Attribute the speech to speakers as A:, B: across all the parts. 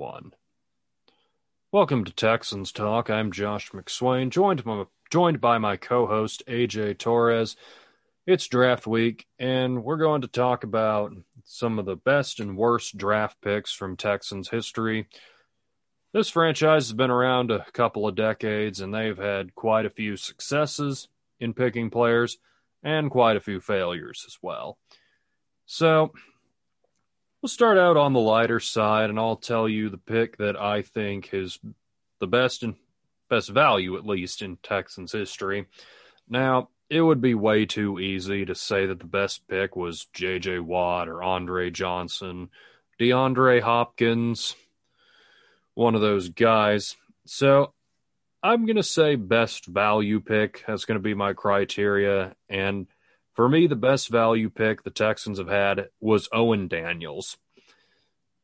A: one. Welcome to Texans Talk. I'm Josh McSwain, joined by, joined by my co host, AJ Torres. It's draft week, and we're going to talk about some of the best and worst draft picks from Texans history. This franchise has been around a couple of decades, and they've had quite a few successes in picking players and quite a few failures as well. So, We'll start out on the lighter side, and I'll tell you the pick that I think is the best and best value, at least in Texans history. Now, it would be way too easy to say that the best pick was J.J. Watt or Andre Johnson, DeAndre Hopkins, one of those guys. So I'm going to say best value pick. That's going to be my criteria. And for me, the best value pick the Texans have had was Owen Daniels.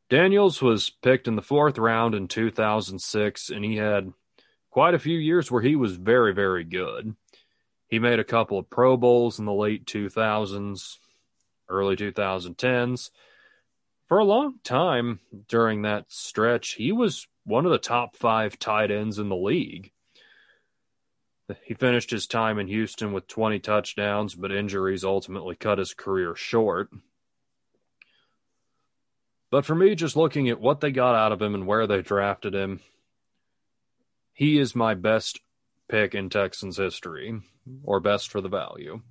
A: Daniels was picked in the fourth round in 2006, and he had quite a few years where he was very, very good. He made a couple of Pro Bowls in the late 2000s, early 2010s. For a long time during that stretch, he was one of the top five tight ends in the league. He finished his time in Houston with 20 touchdowns, but injuries ultimately cut his career short. But for me, just looking at what they got out of him and where they drafted him, he is my best pick in Texans history, or best for the value.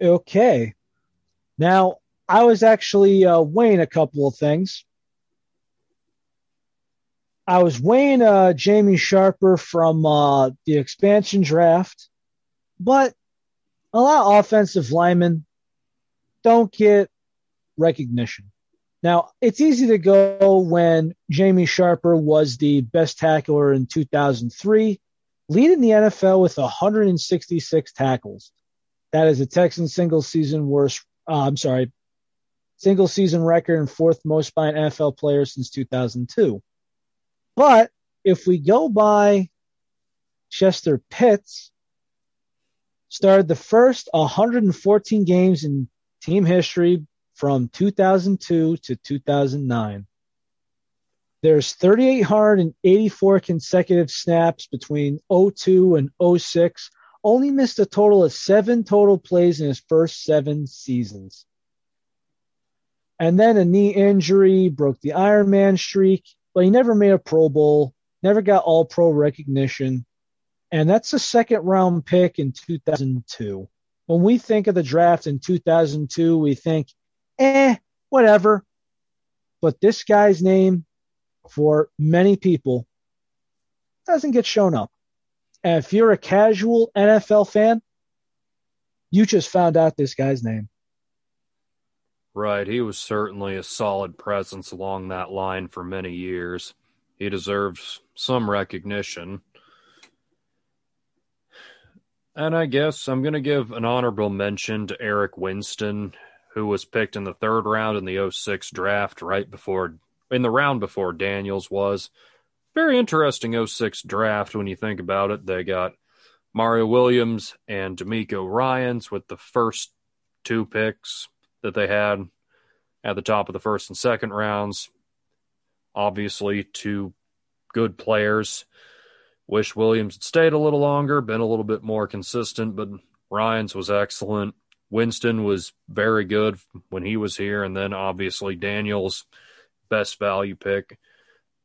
B: Okay. Now, I was actually uh, weighing a couple of things. I was weighing uh, Jamie Sharper from uh, the expansion draft, but a lot of offensive linemen don't get recognition. Now, it's easy to go when Jamie Sharper was the best tackler in 2003, leading the NFL with 166 tackles. That is a Texan single season worst, uh, I'm sorry, single season record and fourth most by an NFL player since 2002. But if we go by Chester Pitts, started the first 114 games in team history from 2002 to 2009. There's 3,884 consecutive snaps between 02 and 06. Only missed a total of seven total plays in his first seven seasons. And then a knee injury broke the Iron Man streak but he never made a Pro Bowl, never got All Pro recognition. And that's a second round pick in 2002. When we think of the draft in 2002, we think, eh, whatever. But this guy's name, for many people, doesn't get shown up. And if you're a casual NFL fan, you just found out this guy's name.
A: Right. He was certainly a solid presence along that line for many years. He deserves some recognition. And I guess I'm going to give an honorable mention to Eric Winston, who was picked in the third round in the 06 draft, right before, in the round before Daniels was. Very interesting 06 draft when you think about it. They got Mario Williams and DeMeco Ryans with the first two picks that they had at the top of the first and second rounds. Obviously, two good players. Wish Williams had stayed a little longer, been a little bit more consistent, but Ryans was excellent. Winston was very good when he was here, and then obviously Daniels, best value pick.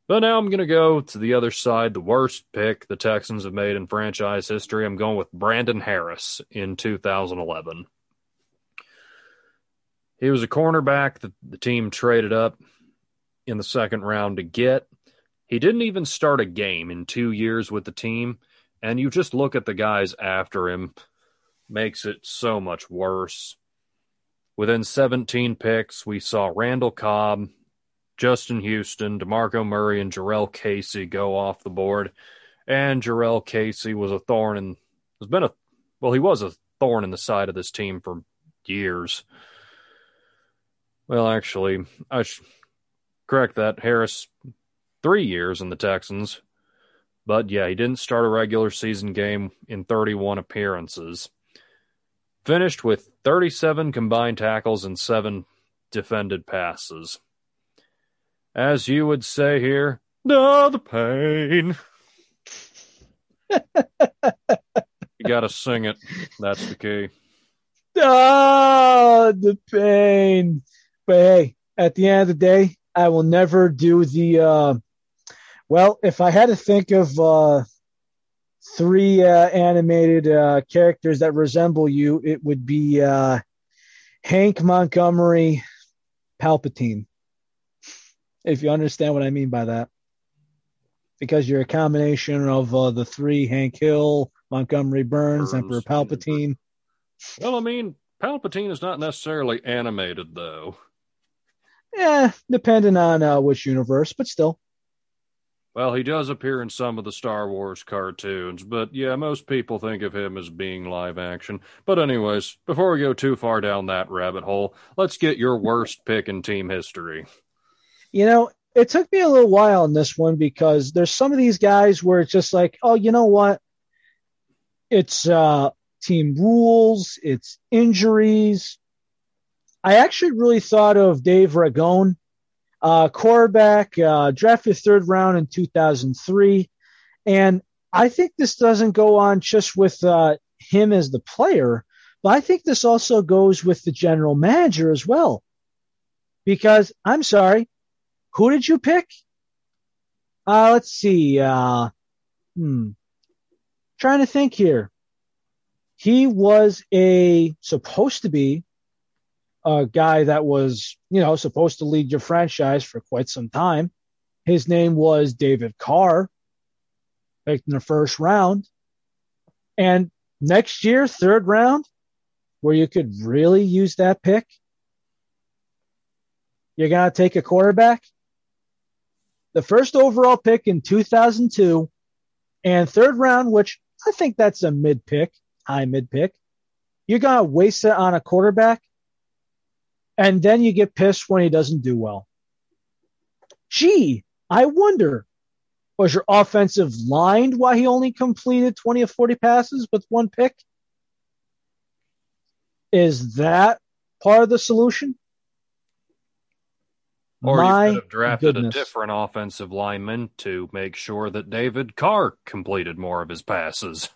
A: But now I'm going to go to the other side, the worst pick the Texans have made in franchise history. I'm going with Brandon Harris in 2011. He was a cornerback that the team traded up in the second round to get. He didn't even start a game in two years with the team. And you just look at the guys after him, makes it so much worse. Within 17 picks, we saw Randall Cobb, Justin Houston, DeMarco Murray, and Jurrell Casey go off the board. And Jurrell Casey was a thorn and has been a well, he was a thorn in the side of this team for years. Well, actually, I should correct that. Harris, three years in the Texans. But yeah, he didn't start a regular season game in 31 appearances. Finished with 37 combined tackles and seven defended passes. As you would say here, no, the pain. you got to sing it. That's the key.
B: Ah, the pain. But hey, at the end of the day, I will never do the. Uh, well, if I had to think of uh, three uh, animated uh, characters that resemble you, it would be uh, Hank Montgomery, Palpatine. If you understand what I mean by that, because you're a combination of uh, the three: Hank Hill, Montgomery Burns, Burns Emperor Palpatine.
A: Well, I mean, Palpatine is not necessarily animated, though.
B: Yeah, depending on uh, which universe, but still.
A: Well, he does appear in some of the Star Wars cartoons, but yeah, most people think of him as being live action. But, anyways, before we go too far down that rabbit hole, let's get your worst pick in team history.
B: You know, it took me a little while on this one because there's some of these guys where it's just like, oh, you know what? It's uh, team rules, it's injuries. I actually really thought of Dave Ragone uh, quarterback, uh, drafted third round in 2003. And I think this doesn't go on just with uh, him as the player, but I think this also goes with the general manager as well. Because I'm sorry, who did you pick? Uh, let's see. Uh, hmm. Trying to think here. He was a supposed to be a guy that was, you know, supposed to lead your franchise for quite some time. His name was David Carr, picked in the first round. And next year, third round, where you could really use that pick, you're going to take a quarterback. The first overall pick in 2002 and third round, which I think that's a mid pick, high mid pick. You're going to waste it on a quarterback and then you get pissed when he doesn't do well. Gee, I wonder, was your offensive line why he only completed 20 of 40 passes with one pick? Is that part of the solution?
A: Or My you could have drafted goodness. a different offensive lineman to make sure that David Carr completed more of his passes.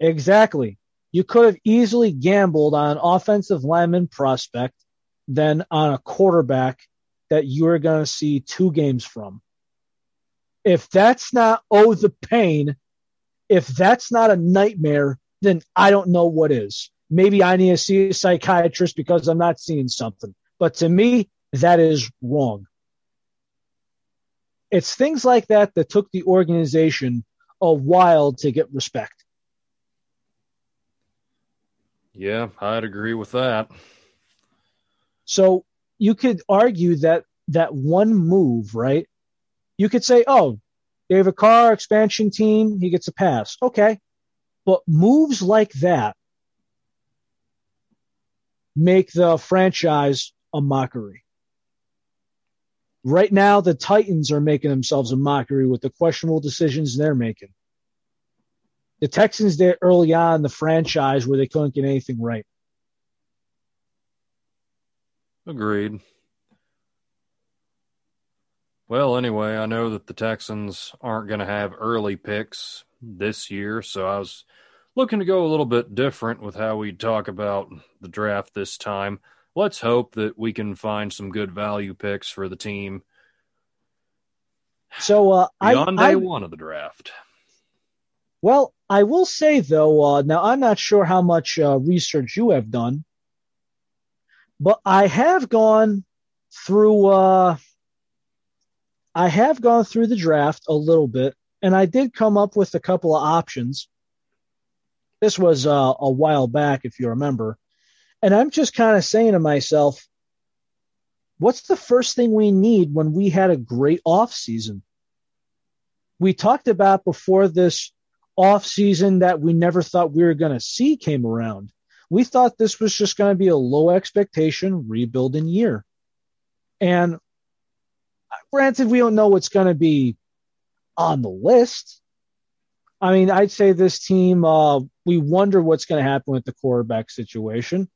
B: Exactly. You could have easily gambled on an offensive lineman prospect than on a quarterback that you're going to see two games from. If that's not oh the pain, if that's not a nightmare, then I don't know what is. Maybe I need to see a psychiatrist because I'm not seeing something. But to me, that is wrong. It's things like that that took the organization a while to get respect.
A: Yeah, I'd agree with that.
B: So you could argue that that one move, right? You could say, oh, David Carr, expansion team, he gets a pass. Okay. But moves like that make the franchise a mockery. Right now, the Titans are making themselves a mockery with the questionable decisions they're making. The Texans did early on the franchise where they couldn't get anything right.
A: Agreed. Well, anyway, I know that the Texans aren't going to have early picks this year, so I was looking to go a little bit different with how we talk about the draft this time. Let's hope that we can find some good value picks for the team.
B: So, uh,
A: beyond I, day I, one of the draft.
B: Well, I will say though, uh, now I'm not sure how much uh, research you have done, but I have gone through uh, I have gone through the draft a little bit, and I did come up with a couple of options. This was uh, a while back, if you remember, and I'm just kind of saying to myself, what's the first thing we need when we had a great off season? We talked about before this off season that we never thought we were going to see came around. We thought this was just going to be a low expectation rebuilding year. And granted, we don't know what's going to be on the list. I mean, I'd say this team, uh, we wonder what's going to happen with the quarterback situation.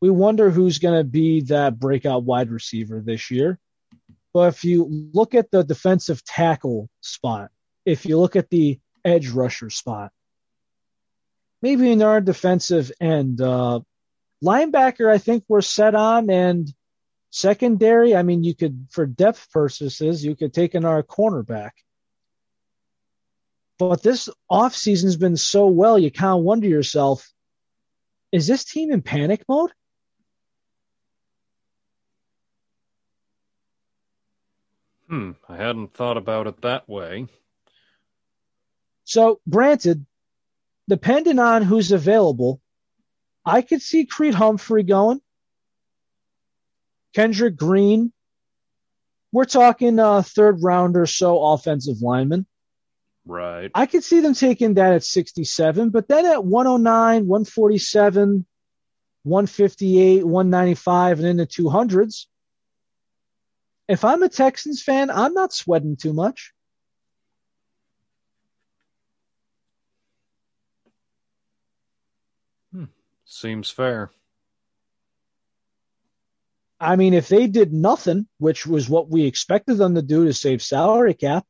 B: we wonder who's going to be that breakout wide receiver this year. But if you look at the defensive tackle spot, if you look at the edge rusher spot, maybe in our defensive end, uh, linebacker, I think we're set on, and secondary, I mean, you could, for depth purposes, you could take another cornerback. But this offseason's been so well, you kind of wonder yourself, is this team in panic mode?
A: Hmm, I hadn't thought about it that way.
B: So, granted, depending on who's available, I could see Creed Humphrey going. Kendrick Green. We're talking uh, third round or so offensive lineman.
A: Right.
B: I could see them taking that at 67, but then at 109, 147, 158, 195, and in the 200s, if I'm a Texans fan, I'm not sweating too much.
A: Seems fair.
B: I mean, if they did nothing, which was what we expected them to do to save salary cap,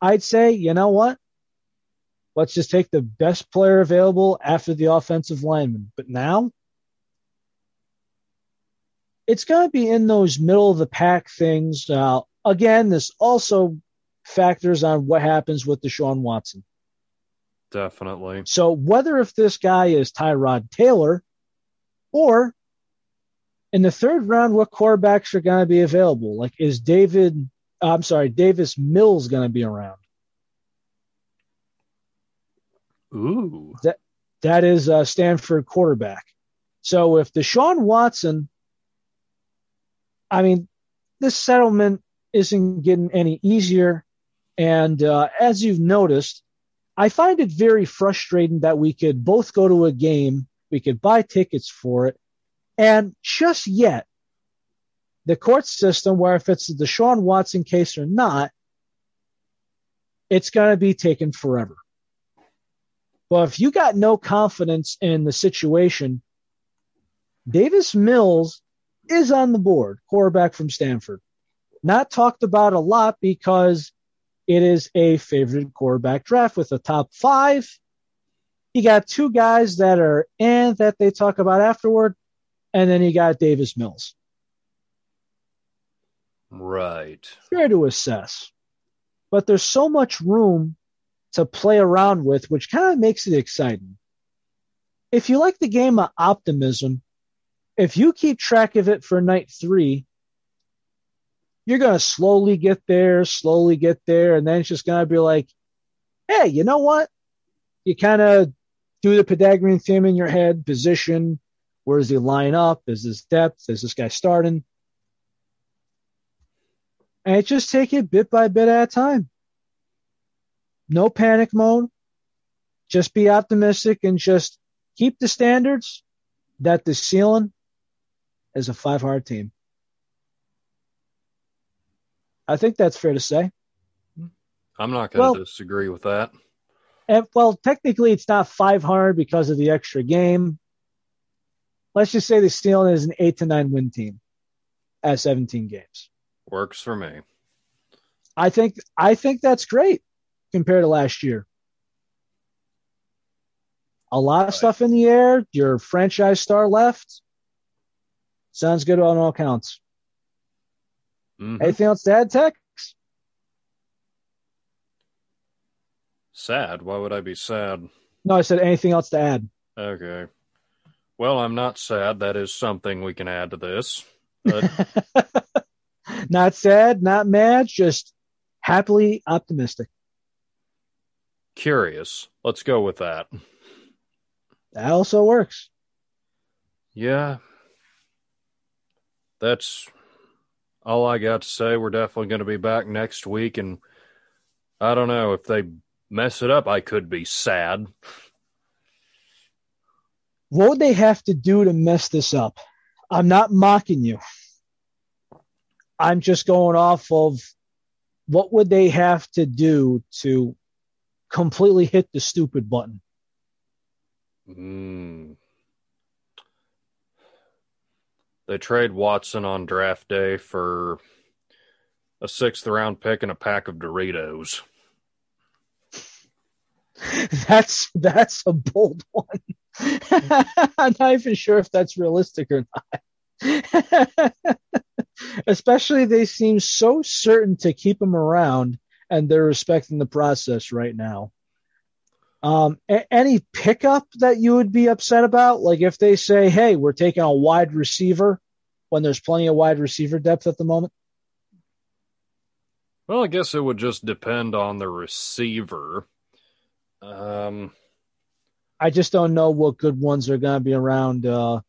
B: I'd say, you know what? Let's just take the best player available after the offensive lineman. But now, it's going to be in those middle of the pack things. Uh, again, this also factors on what happens with Deshaun Watson.
A: Definitely.
B: So whether if this guy is Tyrod Taylor or in the third round, what quarterbacks are going to be available? Like, is David, I'm sorry, Davis Mills going to be around?
A: Ooh.
B: That, that is a Stanford quarterback. So if Deshaun Watson, I mean, this settlement isn't getting any easier. And uh, as you've noticed, I find it very frustrating that we could both go to a game, we could buy tickets for it, and just yet, the court system, where if it's the Deshaun Watson case or not, it's going to be taken forever. But if you got no confidence in the situation, Davis Mills is on the board, quarterback from Stanford. Not talked about a lot because it is a favorite quarterback draft with a top five. You got two guys that are in that they talk about afterward, and then you got Davis Mills.
A: Right.
B: Fair to assess. But there's so much room to play around with, which kind of makes it exciting. If you like the game of optimism, if you keep track of it for night three, you're going to slowly get there, slowly get there, and then it's just going to be like, hey, you know what? You kind of do the Pythagorean theorem in your head, position, where does he line up? Is this depth? Is this guy starting? And it just take it bit by bit at a time. No panic mode. Just be optimistic and just keep the standards that the ceiling is a five hard team. I think that's fair to say.
A: I'm not going to well, disagree with that.
B: And, well, technically, it's not 500 because of the extra game. Let's just say the Steelers is an eight to nine win team at 17 games.
A: Works for me.
B: I think I think that's great compared to last year. A lot of right. stuff in the air. Your franchise star left. Sounds good on all counts. Mm-hmm. Anything else to add, Tex?
A: Sad. Why would I be sad?
B: No, I said anything else to add.
A: Okay. Well, I'm not sad. That is something we can add to this. But...
B: not sad, not mad, just happily optimistic.
A: Curious. Let's go with that.
B: That also works.
A: Yeah. That's all I got to say. We're definitely going to be back next week. And I don't know if they mess it up, I could be sad.
B: What would they have to do to mess this up? I'm not mocking you. I'm just going off of what would they have to do to completely hit the stupid button?
A: Mm. They trade Watson on draft day for a sixth round pick and a pack of Doritos.
B: That's that's a bold one. I'm not even sure if that's realistic or not. Especially they seem so certain to keep him around and they're respecting the process right now. Um, a- any pickup that you would be upset about? Like if they say, hey, we're taking a wide receiver when there's plenty of wide receiver depth at the moment?
A: Well, I guess it would just depend on the receiver. Um,
B: I just don't know what good ones are going to be around uh,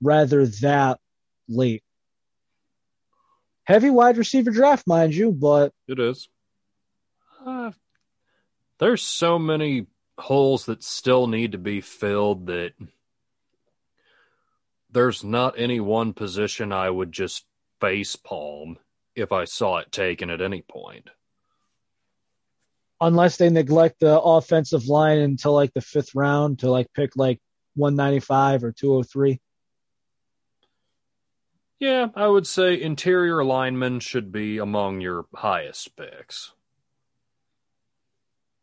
B: rather that late. Heavy wide receiver draft, mind you, but
A: it is. There's so many holes that still need to be filled that there's not any one position I would just face palm if I saw it taken at any point.
B: Unless they neglect the offensive line until like the fifth round to like pick like 195 or 203.
A: Yeah, I would say interior linemen should be among your highest picks.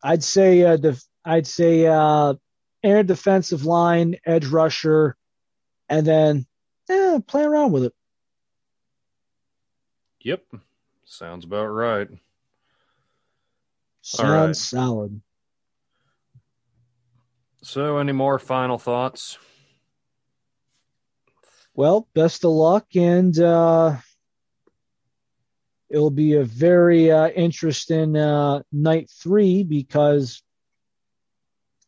B: I'd say uh, def- I'd say uh, air defensive line, edge rusher, and then eh, play around with it.
A: Yep, sounds about right.
B: Sounds right. solid.
A: So, any more final thoughts?
B: Well, best of luck, and uh, it'll be a very uh, interesting uh, night three because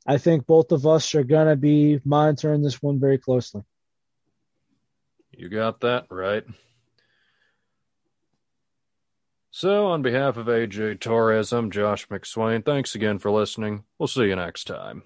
B: I think both of us are going to be monitoring this one very closely.
A: You got that right. So, on behalf of AJ Torres, I'm Josh McSwain. Thanks again for listening. We'll see you next time.